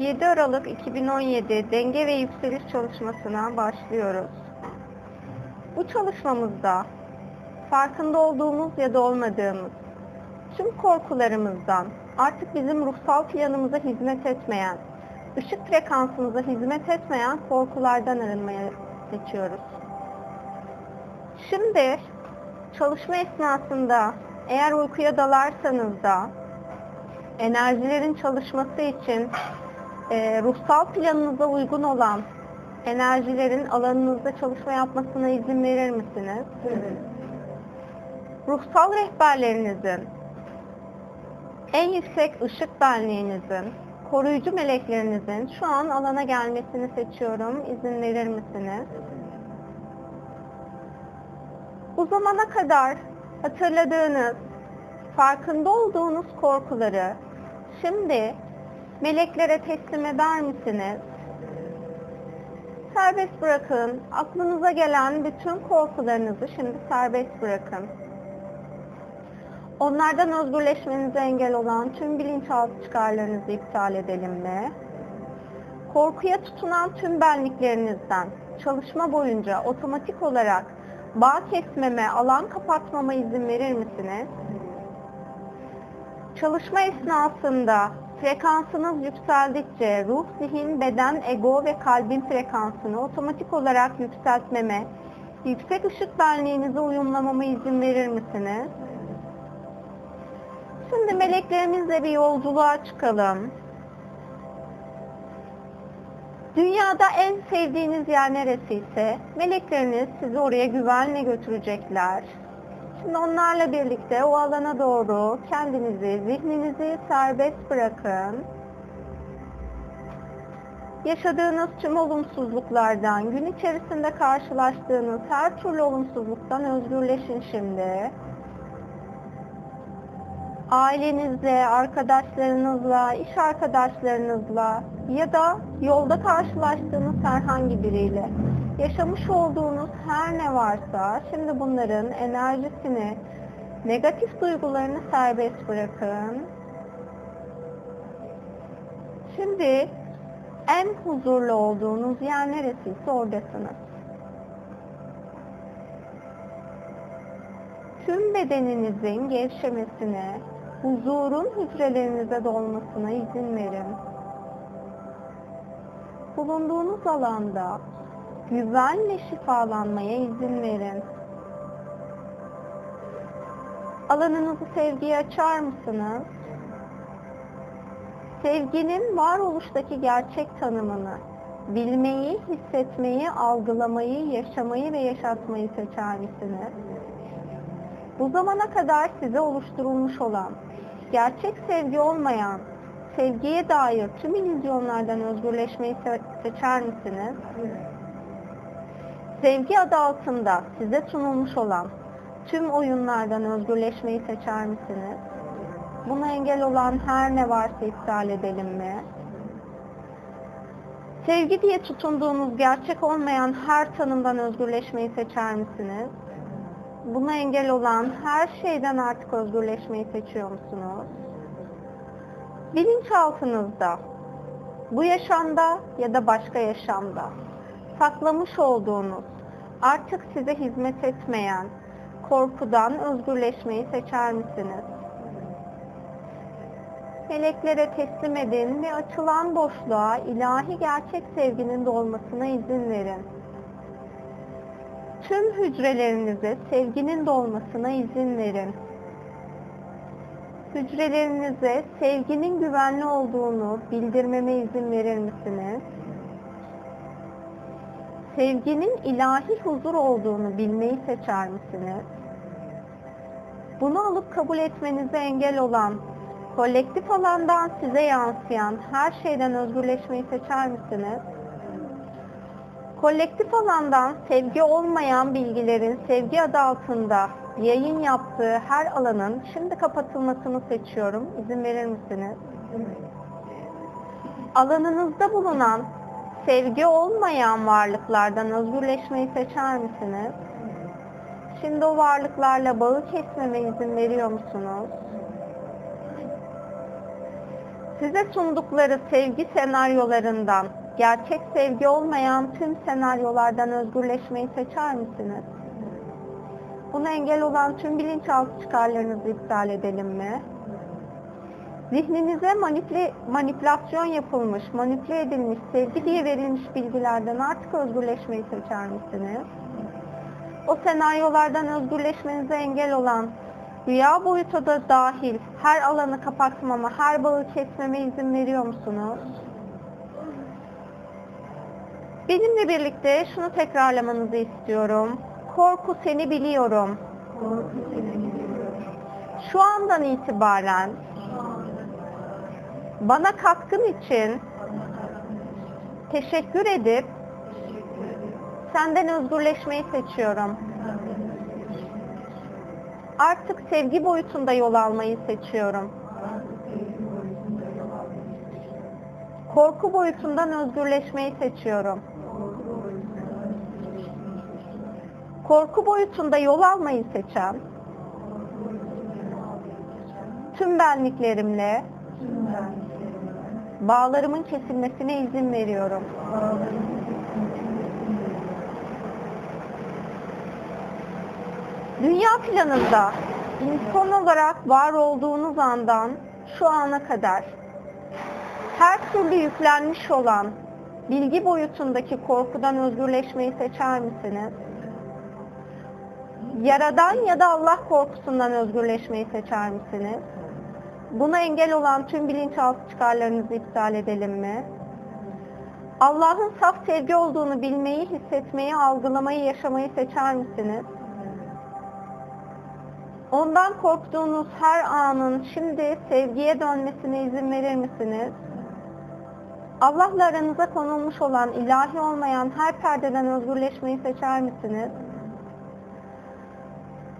7 Aralık 2017 denge ve yükseliş çalışmasına başlıyoruz. Bu çalışmamızda farkında olduğumuz ya da olmadığımız tüm korkularımızdan artık bizim ruhsal planımıza hizmet etmeyen, ışık frekansımıza hizmet etmeyen korkulardan arınmaya seçiyoruz. Şimdi çalışma esnasında eğer uykuya dalarsanız da enerjilerin çalışması için e, ruhsal planınıza uygun olan enerjilerin alanınızda çalışma yapmasına izin verir misiniz? Ruhsal rehberlerinizin, en yüksek ışık benliğinizin, koruyucu meleklerinizin şu an alana gelmesini seçiyorum. İzin verir misiniz? Bu zamana kadar hatırladığınız, farkında olduğunuz korkuları şimdi meleklere teslim eder misiniz? Serbest bırakın. Aklınıza gelen bütün korkularınızı şimdi serbest bırakın. Onlardan özgürleşmenize engel olan tüm bilinçaltı çıkarlarınızı iptal edelim mi? Korkuya tutunan tüm benliklerinizden çalışma boyunca otomatik olarak bağ kesmeme, alan kapatmama izin verir misiniz? Çalışma esnasında frekansınız yükseldikçe ruh, zihin, beden, ego ve kalbin frekansını otomatik olarak yükseltmeme, yüksek ışık benliğinize uyumlamama izin verir misiniz? Şimdi meleklerimizle bir yolculuğa çıkalım. Dünyada en sevdiğiniz yer neresi ise melekleriniz sizi oraya güvenle götürecekler. Şimdi onlarla birlikte o alana doğru kendinizi, zihninizi serbest bırakın. Yaşadığınız tüm olumsuzluklardan, gün içerisinde karşılaştığınız her türlü olumsuzluktan özgürleşin şimdi. Ailenizle, arkadaşlarınızla, iş arkadaşlarınızla ya da yolda karşılaştığınız herhangi biriyle yaşamış olduğunuz her ne varsa şimdi bunların enerjisini, negatif duygularını serbest bırakın. Şimdi en huzurlu olduğunuz yer neresiyse oradasınız. Tüm bedeninizin gevşemesine, huzurun hücrelerinize dolmasına izin verin. Bulunduğunuz alanda güvenle şifalanmaya izin verin. Alanınızı sevgiye açar mısınız? Sevginin varoluştaki gerçek tanımını, bilmeyi, hissetmeyi, algılamayı, yaşamayı ve yaşatmayı seçer misiniz? Bu zamana kadar size oluşturulmuş olan, gerçek sevgi olmayan, sevgiye dair tüm illüzyonlardan özgürleşmeyi se- seçer misiniz? Sevgi adı altında size sunulmuş olan tüm oyunlardan özgürleşmeyi seçer misiniz? Buna engel olan her ne varsa iptal edelim mi? Sevgi diye tutunduğunuz gerçek olmayan her tanımdan özgürleşmeyi seçer misiniz? Buna engel olan her şeyden artık özgürleşmeyi seçiyor musunuz? Bilinçaltınızda, bu yaşamda ya da başka yaşamda saklamış olduğunuz, artık size hizmet etmeyen korkudan özgürleşmeyi seçer misiniz? Meleklere teslim edin ve açılan boşluğa ilahi gerçek sevginin dolmasına izin verin. Tüm hücrelerinize sevginin dolmasına izin verin. Hücrelerinize sevginin güvenli olduğunu bildirmeme izin verir misiniz? Sevginin ilahi huzur olduğunu bilmeyi seçer misiniz? Bunu alıp kabul etmenize engel olan, kolektif alandan size yansıyan her şeyden özgürleşmeyi seçer misiniz? Kolektif alandan sevgi olmayan bilgilerin sevgi adı altında yayın yaptığı her alanın şimdi kapatılmasını seçiyorum. İzin verir misiniz? Alanınızda bulunan sevgi olmayan varlıklardan özgürleşmeyi seçer misiniz? Şimdi o varlıklarla bağı kesmeme izin veriyor musunuz? Size sundukları sevgi senaryolarından, gerçek sevgi olmayan tüm senaryolardan özgürleşmeyi seçer misiniz? Buna engel olan tüm bilinçaltı çıkarlarınızı iptal edelim mi? Zihninize manipüle, manipülasyon yapılmış, manipüle edilmiş, sevgi diye verilmiş bilgilerden artık özgürleşmeyi seçer misiniz? O senaryolardan özgürleşmenize engel olan, rüya boyutu da dahil her alanı kapatmama, her bağı kesmeme izin veriyor musunuz? Benimle birlikte şunu tekrarlamanızı istiyorum. Korku seni biliyorum. Şu andan itibaren bana katkın için teşekkür edip senden özgürleşmeyi seçiyorum. Artık sevgi boyutunda yol almayı seçiyorum. Korku boyutundan özgürleşmeyi seçiyorum. Korku boyutunda yol almayı seçen tüm benliklerimle bağlarımın kesilmesine izin veriyorum. Dünya planında insan olarak var olduğunuz andan şu ana kadar her türlü yüklenmiş olan bilgi boyutundaki korkudan özgürleşmeyi seçer misiniz? Yaradan ya da Allah korkusundan özgürleşmeyi seçer misiniz? Buna engel olan tüm bilinçaltı çıkarlarınızı iptal edelim mi? Allah'ın saf sevgi olduğunu bilmeyi, hissetmeyi, algılamayı, yaşamayı seçer misiniz? Ondan korktuğunuz her anın şimdi sevgiye dönmesine izin verir misiniz? Allah'la aranıza konulmuş olan ilahi olmayan her perdeden özgürleşmeyi seçer misiniz?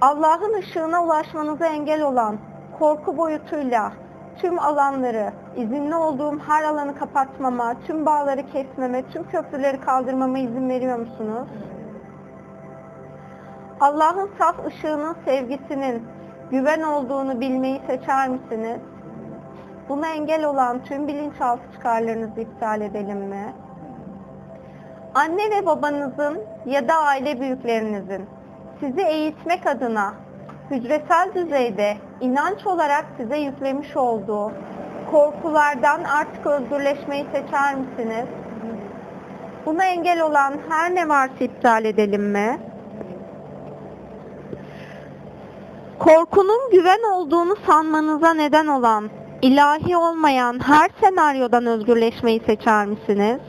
Allah'ın ışığına ulaşmanıza engel olan korku boyutuyla tüm alanları, izinli olduğum her alanı kapatmama, tüm bağları kesmeme, tüm köprüleri kaldırmama izin veriyor musunuz? Allah'ın saf ışığının sevgisinin güven olduğunu bilmeyi seçer misiniz? Buna engel olan tüm bilinçaltı çıkarlarınızı iptal edelim mi? Anne ve babanızın ya da aile büyüklerinizin sizi eğitmek adına hücresel düzeyde inanç olarak size yüklemiş olduğu korkulardan artık özgürleşmeyi seçer misiniz? Buna engel olan her ne varsa iptal edelim mi? Korkunun güven olduğunu sanmanıza neden olan, ilahi olmayan her senaryodan özgürleşmeyi seçer misiniz?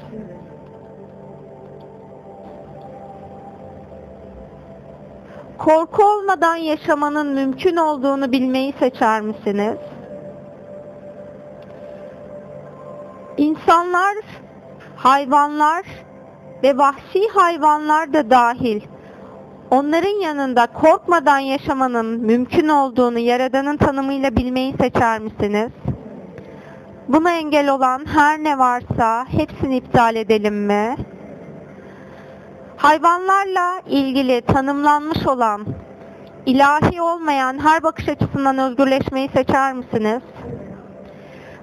Korku olmadan yaşamanın mümkün olduğunu bilmeyi seçer misiniz? İnsanlar, hayvanlar ve vahşi hayvanlar da dahil onların yanında korkmadan yaşamanın mümkün olduğunu Yaradan'ın tanımıyla bilmeyi seçer misiniz? Buna engel olan her ne varsa hepsini iptal edelim mi? Hayvanlarla ilgili tanımlanmış olan ilahi olmayan her bakış açısından özgürleşmeyi seçer misiniz?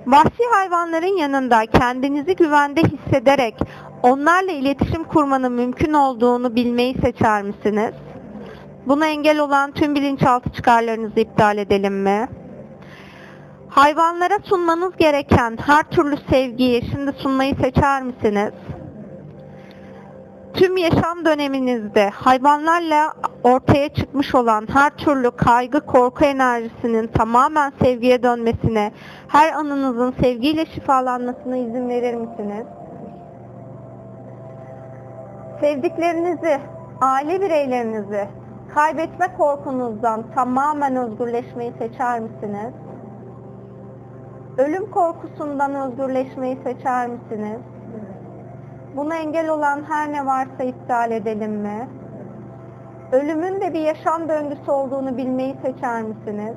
Vahşi hayvanların yanında kendinizi güvende hissederek onlarla iletişim kurmanın mümkün olduğunu bilmeyi seçer misiniz? Buna engel olan tüm bilinçaltı çıkarlarınızı iptal edelim mi? Hayvanlara sunmanız gereken her türlü sevgiyi şimdi sunmayı seçer misiniz? Tüm yaşam döneminizde hayvanlarla ortaya çıkmış olan her türlü kaygı, korku enerjisinin tamamen sevgiye dönmesine, her anınızın sevgiyle şifalanmasına izin verir misiniz? Sevdiklerinizi, aile bireylerinizi kaybetme korkunuzdan tamamen özgürleşmeyi seçer misiniz? Ölüm korkusundan özgürleşmeyi seçer misiniz? Buna engel olan her ne varsa iptal edelim mi? Ölümün de bir yaşam döngüsü olduğunu bilmeyi seçer misiniz?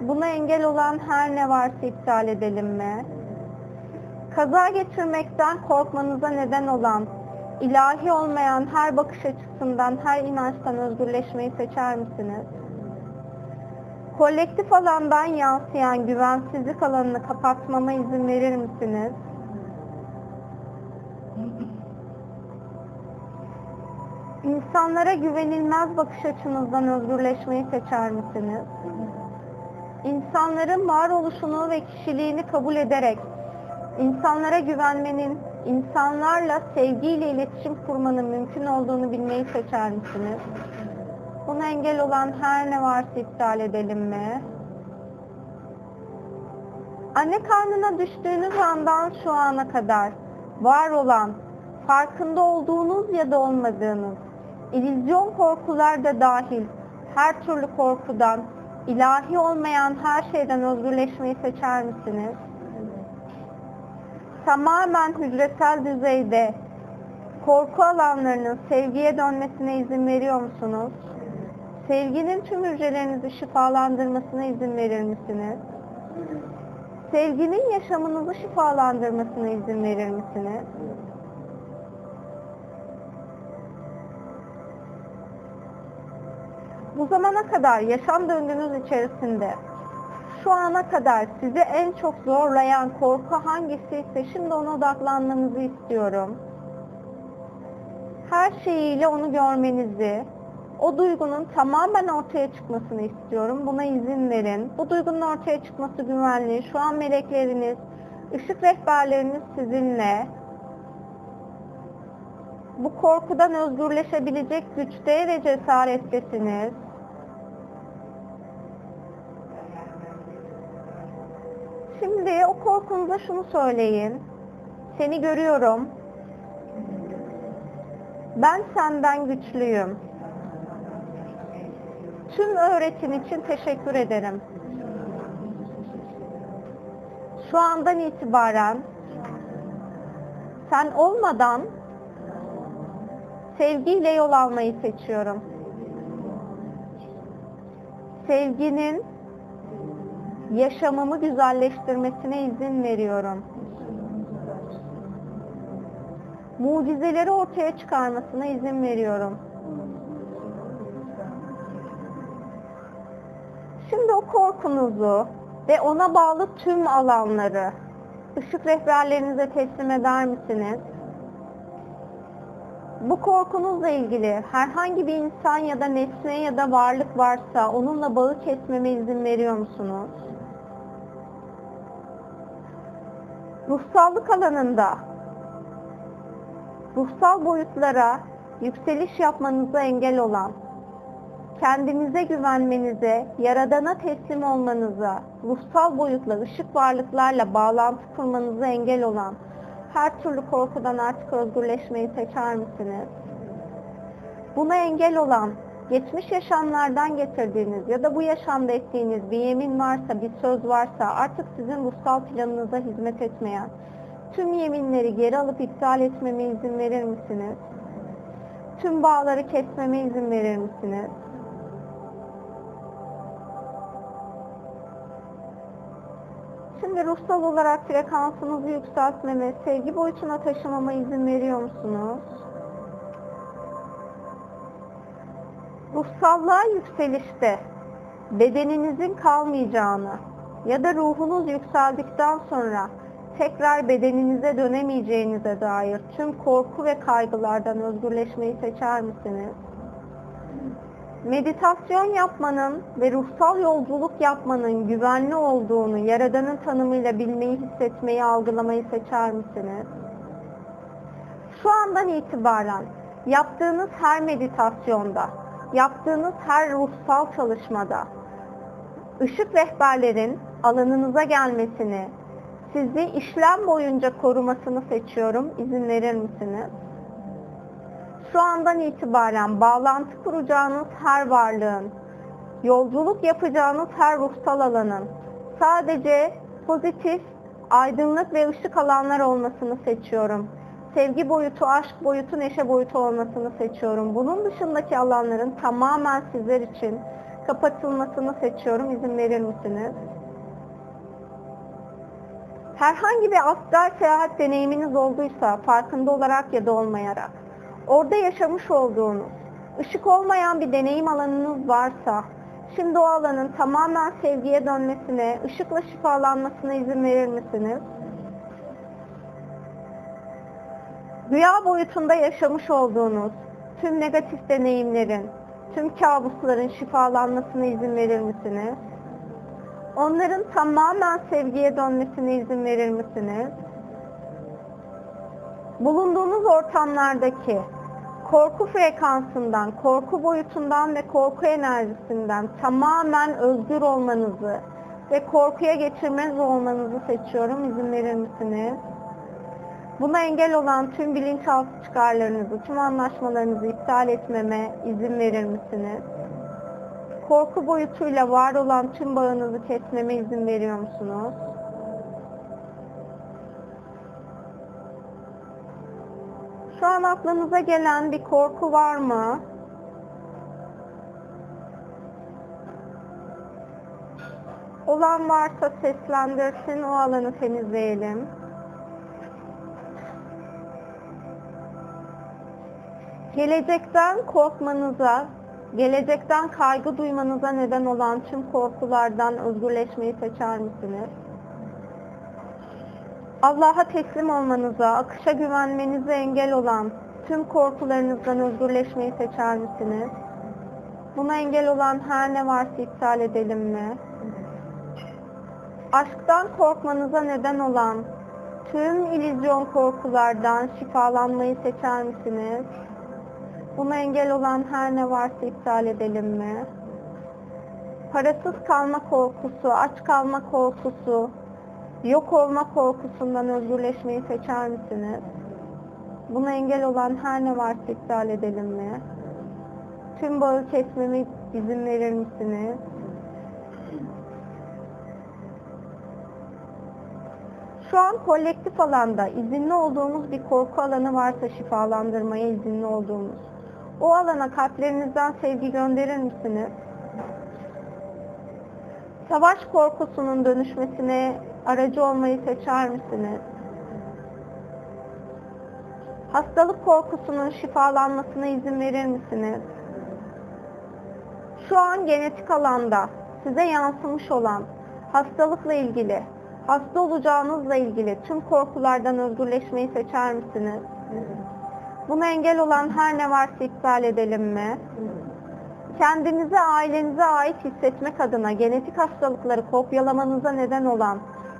Buna engel olan her ne varsa iptal edelim mi? Kaza geçirmekten korkmanıza neden olan, ilahi olmayan her bakış açısından, her inançtan özgürleşmeyi seçer misiniz? Kolektif alandan yansıyan güvensizlik alanını kapatmama izin verir misiniz? İnsanlara güvenilmez bakış açınızdan özgürleşmeyi seçer misiniz? İnsanların varoluşunu ve kişiliğini kabul ederek insanlara güvenmenin, insanlarla sevgiyle iletişim kurmanın mümkün olduğunu bilmeyi seçer misiniz? Buna engel olan her ne varsa iptal edelim mi? Anne karnına düştüğünüz andan şu ana kadar var olan, farkında olduğunuz ya da olmadığınız, illüzyon korkular da dahil her türlü korkudan, ilahi olmayan her şeyden özgürleşmeyi seçer misiniz? Tamamen hücresel düzeyde korku alanlarının sevgiye dönmesine izin veriyor musunuz? Sevginin tüm hücrelerinizi şifalandırmasına izin verir misiniz? Sevginin yaşamınızı şifalandırmasına izin verir misiniz? Bu zamana kadar yaşam döngünüz içerisinde şu ana kadar sizi en çok zorlayan korku hangisiyse şimdi ona odaklanmanızı istiyorum. Her şeyiyle onu görmenizi, o duygunun tamamen ortaya çıkmasını istiyorum. Buna izin verin. Bu duygunun ortaya çıkması güvenli. Şu an melekleriniz, ışık rehberleriniz sizinle. Bu korkudan özgürleşebilecek güçte ve cesarettesiniz. Şimdi o korkunuza şunu söyleyin. Seni görüyorum. Ben senden güçlüyüm. Tüm öğretim için teşekkür ederim. Şu andan itibaren sen olmadan sevgiyle yol almayı seçiyorum. Sevginin yaşamımı güzelleştirmesine izin veriyorum. Mucizeleri ortaya çıkarmasına izin veriyorum. Şimdi o korkunuzu ve ona bağlı tüm alanları ışık rehberlerinize teslim eder misiniz? Bu korkunuzla ilgili herhangi bir insan ya da nesne ya da varlık varsa onunla bağı kesmeme izin veriyor musunuz? Ruhsallık alanında ruhsal boyutlara yükseliş yapmanıza engel olan kendinize güvenmenize, yaradana teslim olmanıza, ruhsal boyutla, ışık varlıklarla bağlantı kurmanıza engel olan her türlü korkudan artık özgürleşmeyi seçer misiniz? Buna engel olan, geçmiş yaşamlardan getirdiğiniz ya da bu yaşamda ettiğiniz bir yemin varsa, bir söz varsa artık sizin ruhsal planınıza hizmet etmeyen tüm yeminleri geri alıp iptal etmeme izin verir misiniz? Tüm bağları kesmeme izin verir misiniz? Şimdi ruhsal olarak frekansınızı yükseltmeme, sevgi boyutuna taşımama izin veriyor musunuz? Ruhsallığa yükselişte bedeninizin kalmayacağını ya da ruhunuz yükseldikten sonra tekrar bedeninize dönemeyeceğinize dair tüm korku ve kaygılardan özgürleşmeyi seçer misiniz? Meditasyon yapmanın ve ruhsal yolculuk yapmanın güvenli olduğunu Yaradan'ın tanımıyla bilmeyi, hissetmeyi, algılamayı seçer misiniz? Şu andan itibaren yaptığınız her meditasyonda, yaptığınız her ruhsal çalışmada ışık rehberlerin alanınıza gelmesini, sizi işlem boyunca korumasını seçiyorum. İzin verir misiniz? Şu andan itibaren bağlantı kuracağınız her varlığın, yolculuk yapacağınız her ruhsal alanın sadece pozitif, aydınlık ve ışık alanlar olmasını seçiyorum. Sevgi boyutu, aşk boyutu, neşe boyutu olmasını seçiyorum. Bunun dışındaki alanların tamamen sizler için kapatılmasını seçiyorum. İzin verir misiniz? Herhangi bir astral seyahat deneyiminiz olduysa farkında olarak ya da olmayarak orada yaşamış olduğunuz ışık olmayan bir deneyim alanınız varsa Şimdi o alanın tamamen sevgiye dönmesine, ışıkla şifalanmasına izin verir misiniz? Rüya boyutunda yaşamış olduğunuz tüm negatif deneyimlerin, tüm kabusların şifalanmasına izin verir misiniz? Onların tamamen sevgiye dönmesine izin verir misiniz? Bulunduğunuz ortamlardaki korku frekansından, korku boyutundan ve korku enerjisinden tamamen özgür olmanızı ve korkuya geçirmez olmanızı seçiyorum. İzin verir misiniz? Buna engel olan tüm bilinçaltı çıkarlarınızı, tüm anlaşmalarınızı iptal etmeme izin verir misiniz? Korku boyutuyla var olan tüm bağınızı kesmeme izin veriyor musunuz? Şu an aklınıza gelen bir korku var mı? Olan varsa seslendirsin, o alanı temizleyelim. Gelecekten korkmanıza, gelecekten kaygı duymanıza neden olan tüm korkulardan özgürleşmeyi seçer misiniz? Allah'a teslim olmanıza, akışa güvenmenize engel olan tüm korkularınızdan özgürleşmeyi seçer misiniz? Buna engel olan her ne varsa iptal edelim mi? Aşktan korkmanıza neden olan tüm illüzyon korkulardan şifalanmayı seçer misiniz? Buna engel olan her ne varsa iptal edelim mi? Parasız kalma korkusu, aç kalma korkusu, yok olma korkusundan özgürleşmeyi seçer misiniz? Buna engel olan her ne varsa iptal edelim mi? Tüm bağı kesmeme izin verir misiniz? Şu an kolektif alanda izinli olduğumuz bir korku alanı varsa şifalandırmaya izinli olduğumuz. O alana kalplerinizden sevgi gönderir misiniz? Savaş korkusunun dönüşmesine aracı olmayı seçer misiniz? Hastalık korkusunun şifalanmasına izin verir misiniz? Şu an genetik alanda size yansımış olan hastalıkla ilgili, hasta olacağınızla ilgili tüm korkulardan özgürleşmeyi seçer misiniz? Buna engel olan her ne varsa iptal edelim mi? Kendinize, ailenize ait hissetmek adına genetik hastalıkları kopyalamanıza neden olan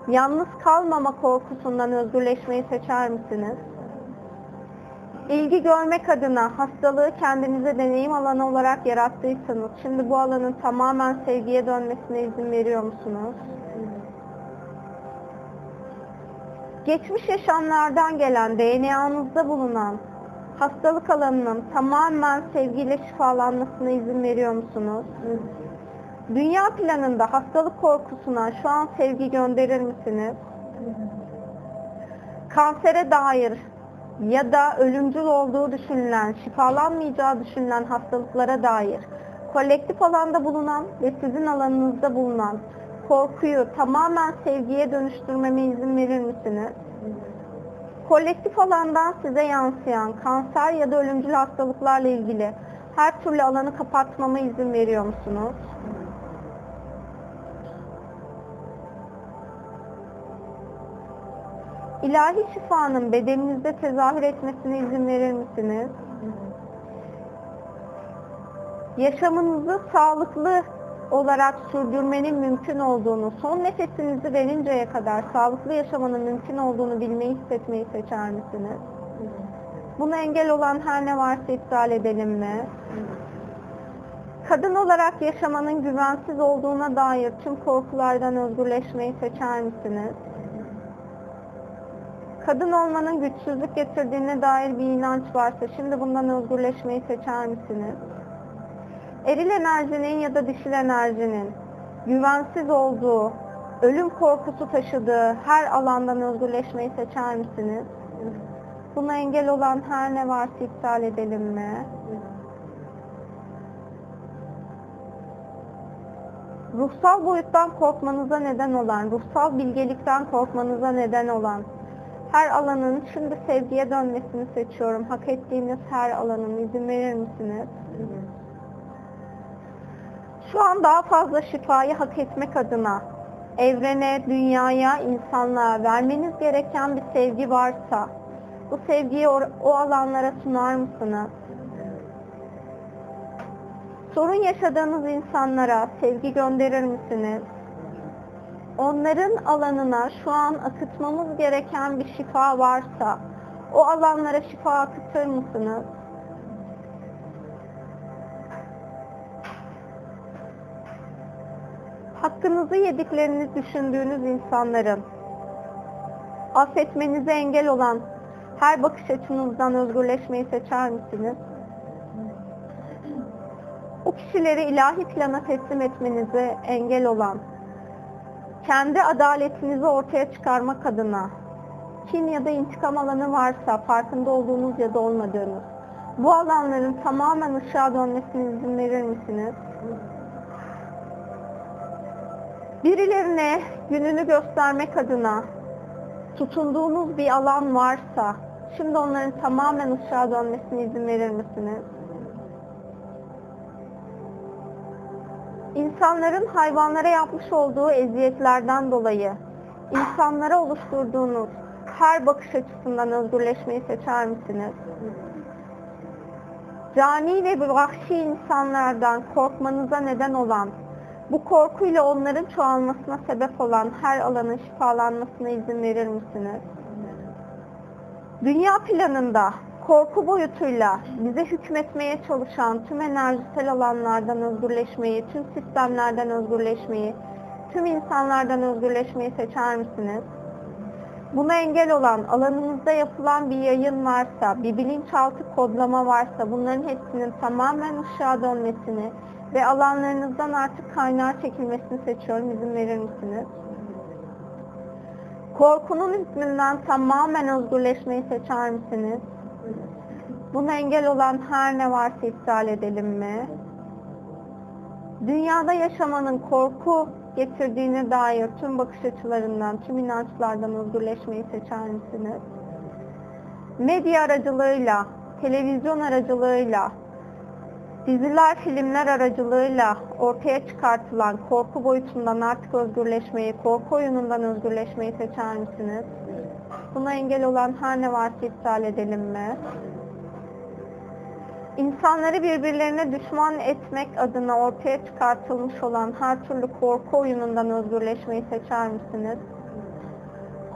yalnız kalmama korkusundan özgürleşmeyi seçer misiniz? İlgi görmek adına hastalığı kendinize deneyim alanı olarak yarattıysanız şimdi bu alanın tamamen sevgiye dönmesine izin veriyor musunuz? Geçmiş yaşamlardan gelen DNA'nızda bulunan hastalık alanının tamamen sevgiyle şifalanmasına izin veriyor musunuz? Dünya planında hastalık korkusuna şu an sevgi gönderir misiniz? Kansere dair ya da ölümcül olduğu düşünülen, şifalanmayacağı düşünülen hastalıklara dair kolektif alanda bulunan ve sizin alanınızda bulunan korkuyu tamamen sevgiye dönüştürmeme izin verir misiniz? Kolektif alandan size yansıyan kanser ya da ölümcül hastalıklarla ilgili her türlü alanı kapatmama izin veriyor musunuz? İlahi şifanın bedeninizde tezahür etmesine izin verir misiniz? Yaşamınızı sağlıklı olarak sürdürmenin mümkün olduğunu, son nefesinizi verinceye kadar sağlıklı yaşamanın mümkün olduğunu bilmeyi, hissetmeyi seçer misiniz? Buna engel olan her ne varsa iptal edelim mi? Kadın olarak yaşamanın güvensiz olduğuna dair tüm korkulardan özgürleşmeyi seçer misiniz? Kadın olmanın güçsüzlük getirdiğine dair bir inanç varsa şimdi bundan özgürleşmeyi seçer misiniz? Eril enerjinin ya da dişil enerjinin güvensiz olduğu, ölüm korkusu taşıdığı her alandan özgürleşmeyi seçer misiniz? Buna engel olan her ne varsa iptal edelim mi? Ruhsal boyuttan korkmanıza neden olan, ruhsal bilgelikten korkmanıza neden olan her alanın şimdi sevgiye dönmesini seçiyorum. Hak ettiğiniz her alanın izin verir misiniz? Şu an daha fazla şifayı hak etmek adına evrene, dünyaya, insanlığa vermeniz gereken bir sevgi varsa bu sevgiyi o, o alanlara sunar mısınız? Sorun yaşadığınız insanlara sevgi gönderir misiniz? Onların alanına şu an akıtmamız gereken bir şifa varsa o alanlara şifa akıtır mısınız? Hakkınızı yediklerini düşündüğünüz insanların affetmenize engel olan her bakış açınızdan özgürleşmeyi seçer misiniz? O kişileri ilahi plana teslim etmenize engel olan, kendi adaletinizi ortaya çıkarmak adına kin ya da intikam alanı varsa farkında olduğunuz ya da olmadığınız bu alanların tamamen ışığa dönmesine izin verir misiniz? Birilerine gününü göstermek adına tutunduğunuz bir alan varsa şimdi onların tamamen ışığa dönmesine izin verir misiniz? İnsanların hayvanlara yapmış olduğu eziyetlerden dolayı insanlara oluşturduğunuz her bakış açısından özgürleşmeyi seçer misiniz? Cani ve vahşi insanlardan korkmanıza neden olan, bu korkuyla onların çoğalmasına sebep olan her alanın şifalanmasına izin verir misiniz? Dünya planında korku boyutuyla bize hükmetmeye çalışan tüm enerjisel alanlardan özgürleşmeyi, tüm sistemlerden özgürleşmeyi, tüm insanlardan özgürleşmeyi seçer misiniz? Buna engel olan, alanınızda yapılan bir yayın varsa, bir bilinçaltı kodlama varsa bunların hepsinin tamamen ışığa dönmesini ve alanlarınızdan artık kaynağı çekilmesini seçiyorum. İzin verir misiniz? Korkunun hükmünden tamamen özgürleşmeyi seçer misiniz? Buna engel olan her ne varsa iptal edelim mi? Dünyada yaşamanın korku getirdiğine dair tüm bakış açılarından, tüm inançlardan özgürleşmeyi seçer misiniz? Medya aracılığıyla, televizyon aracılığıyla, diziler, filmler aracılığıyla ortaya çıkartılan korku boyutundan artık özgürleşmeyi, korku oyunundan özgürleşmeyi seçer misiniz? Buna engel olan her ne varsa iptal edelim mi? İnsanları birbirlerine düşman etmek adına ortaya çıkartılmış olan her türlü korku oyunundan özgürleşmeyi seçer misiniz?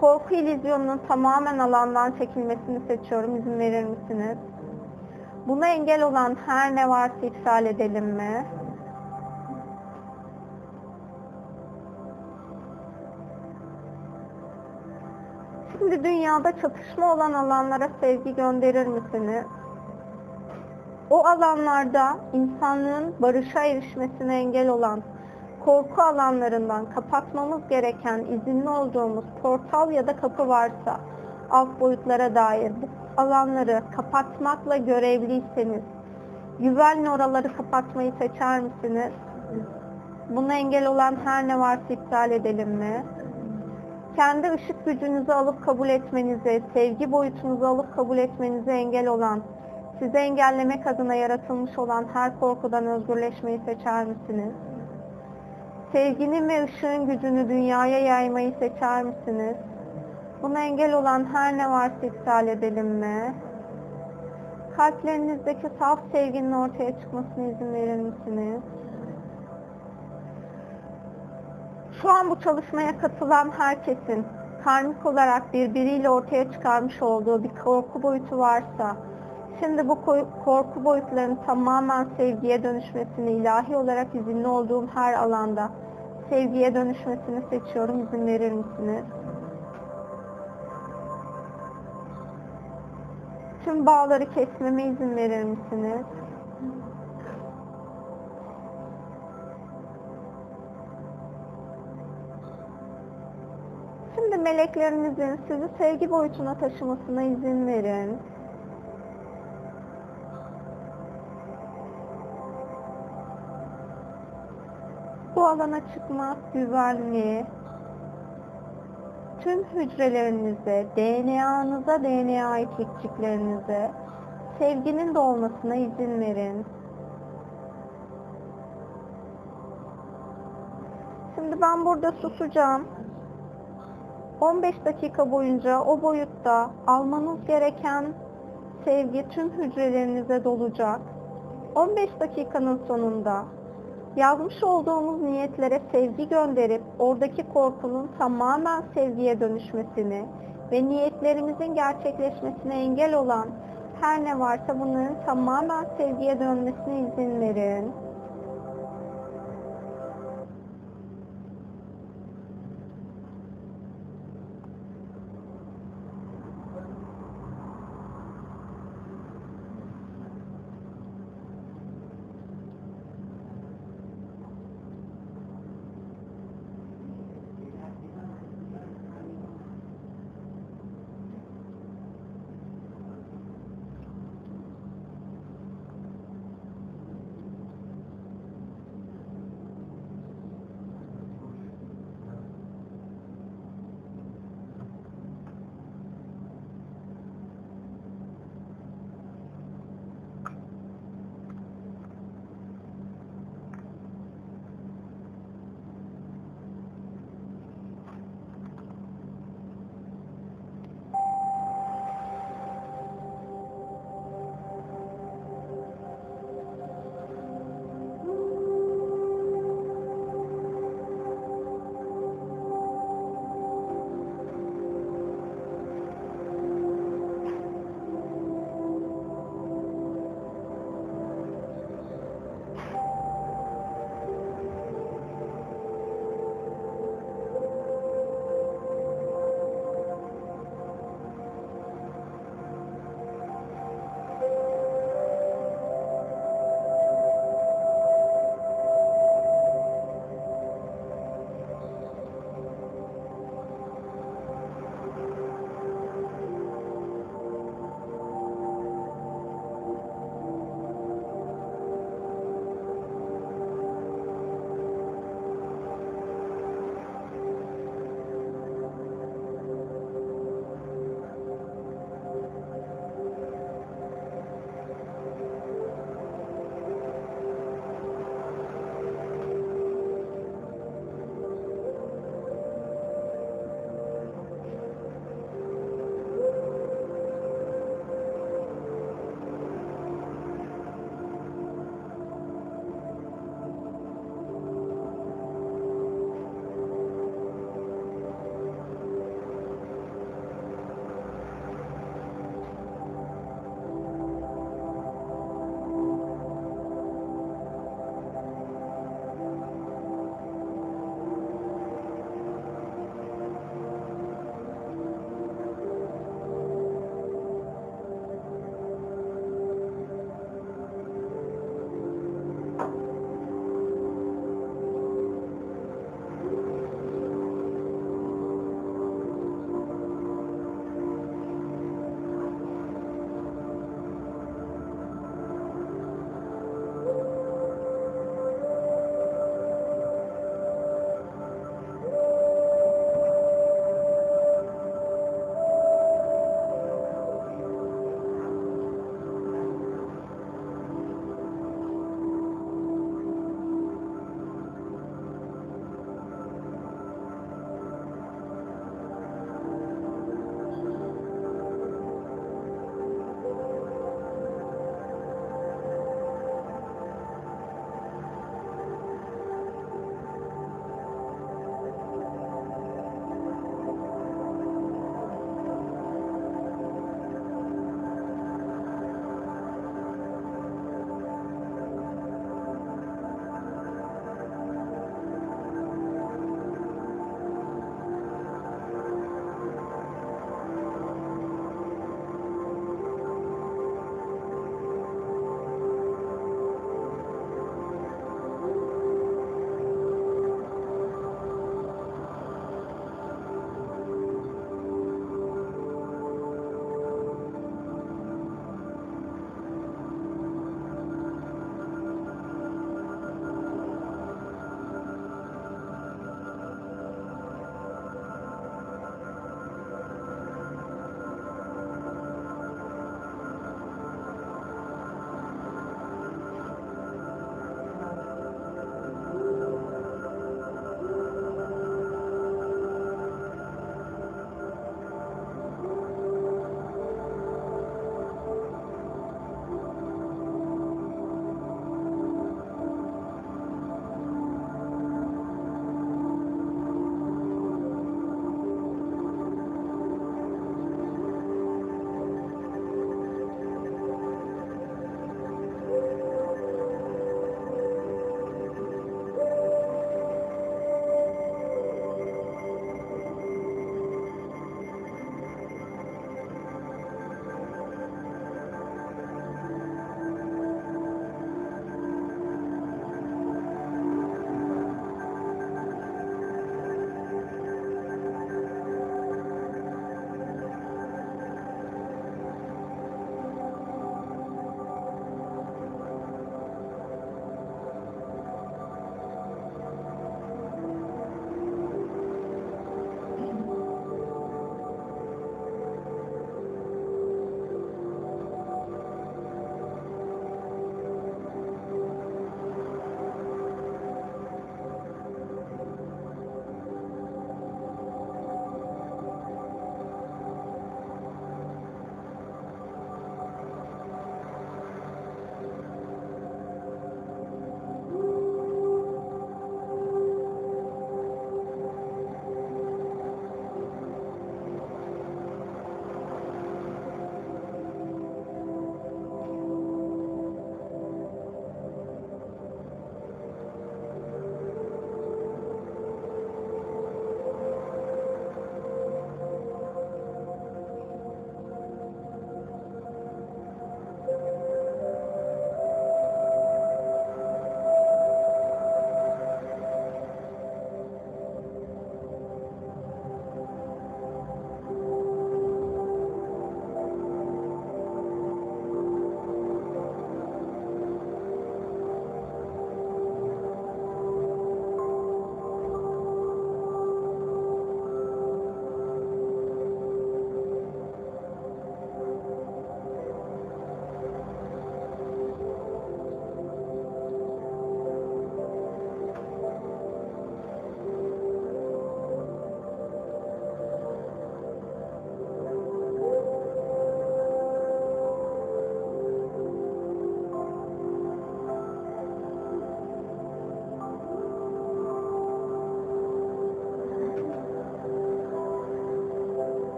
Korku illüzyonunun tamamen alandan çekilmesini seçiyorum. İzin verir misiniz? Buna engel olan her ne varsa iptal edelim mi? Şimdi dünyada çatışma olan alanlara sevgi gönderir misiniz? O alanlarda insanlığın barışa erişmesine engel olan korku alanlarından kapatmamız gereken izinli olduğumuz portal ya da kapı varsa alt boyutlara dair bu alanları kapatmakla görevliyseniz güvenli oraları kapatmayı seçer misiniz? Buna engel olan her ne varsa iptal edelim mi? Kendi ışık gücünüzü alıp kabul etmenize, sevgi boyutunuzu alıp kabul etmenize engel olan, sizi engellemek adına yaratılmış olan her korkudan özgürleşmeyi seçer misiniz? Sevginin ve ışığın gücünü dünyaya yaymayı seçer misiniz? Buna engel olan her ne varsa iptal edelim mi? Kalplerinizdeki saf sevginin ortaya çıkmasına izin verir misiniz? Şu an bu çalışmaya katılan herkesin karmik olarak birbiriyle ortaya çıkarmış olduğu bir korku boyutu varsa, şimdi bu korku boyutlarının tamamen sevgiye dönüşmesini ilahi olarak izinli olduğum her alanda sevgiye dönüşmesini seçiyorum. İzin verir misiniz? Tüm bağları kesmeme izin verir misiniz? Şimdi meleklerinizin sizi sevgi boyutuna taşımasına izin verin. Bu alana çıkmak güvenli. Tüm hücrelerinize, DNA'nıza, DNA ait ikciklerinize sevginin dolmasına izin verin. Şimdi ben burada susacağım. 15 dakika boyunca o boyutta almanız gereken sevgi tüm hücrelerinize dolacak. 15 dakikanın sonunda yazmış olduğumuz niyetlere sevgi gönderip oradaki korkunun tamamen sevgiye dönüşmesini ve niyetlerimizin gerçekleşmesine engel olan her ne varsa bunların tamamen sevgiye dönmesine izin verin.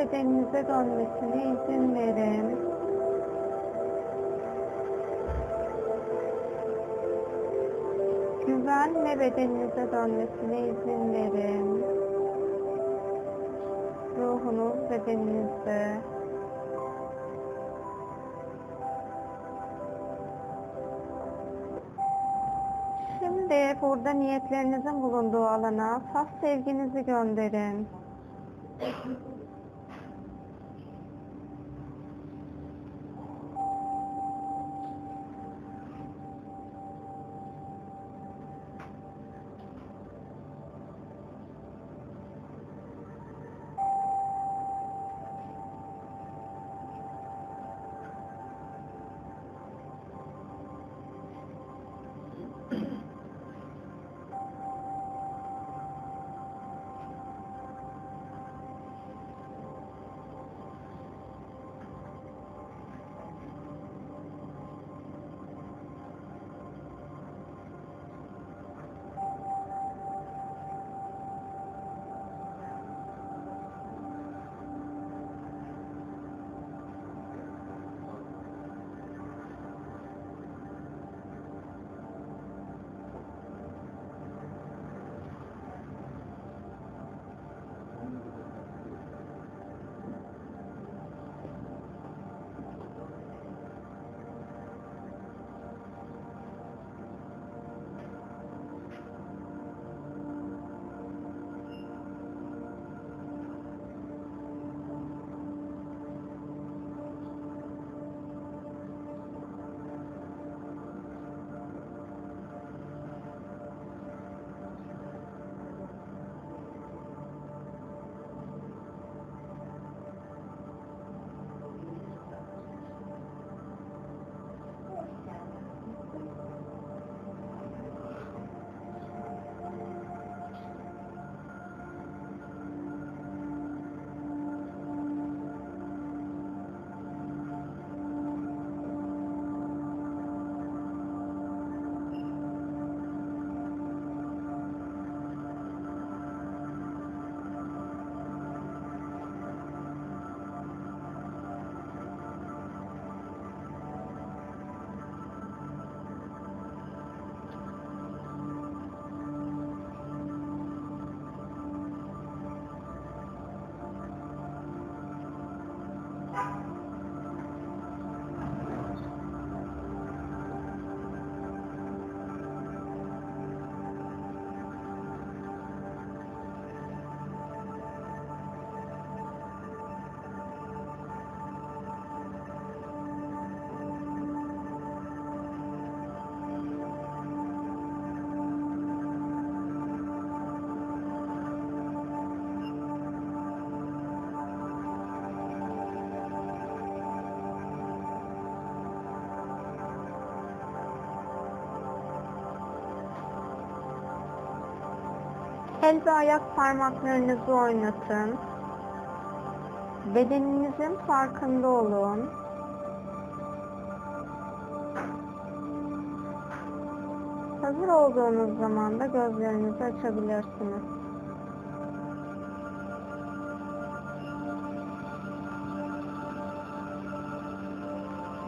Bedeninize dönmesine izin verin. Güvenle bedeninize dönmesine izin verin. Ruhunuz bedeninizde. Şimdi burada niyetlerinizin bulunduğu alana saf sevginizi gönderin. El ve ayak parmaklarınızı oynatın. Bedeninizin farkında olun. Hazır olduğunuz zaman da gözlerinizi açabilirsiniz.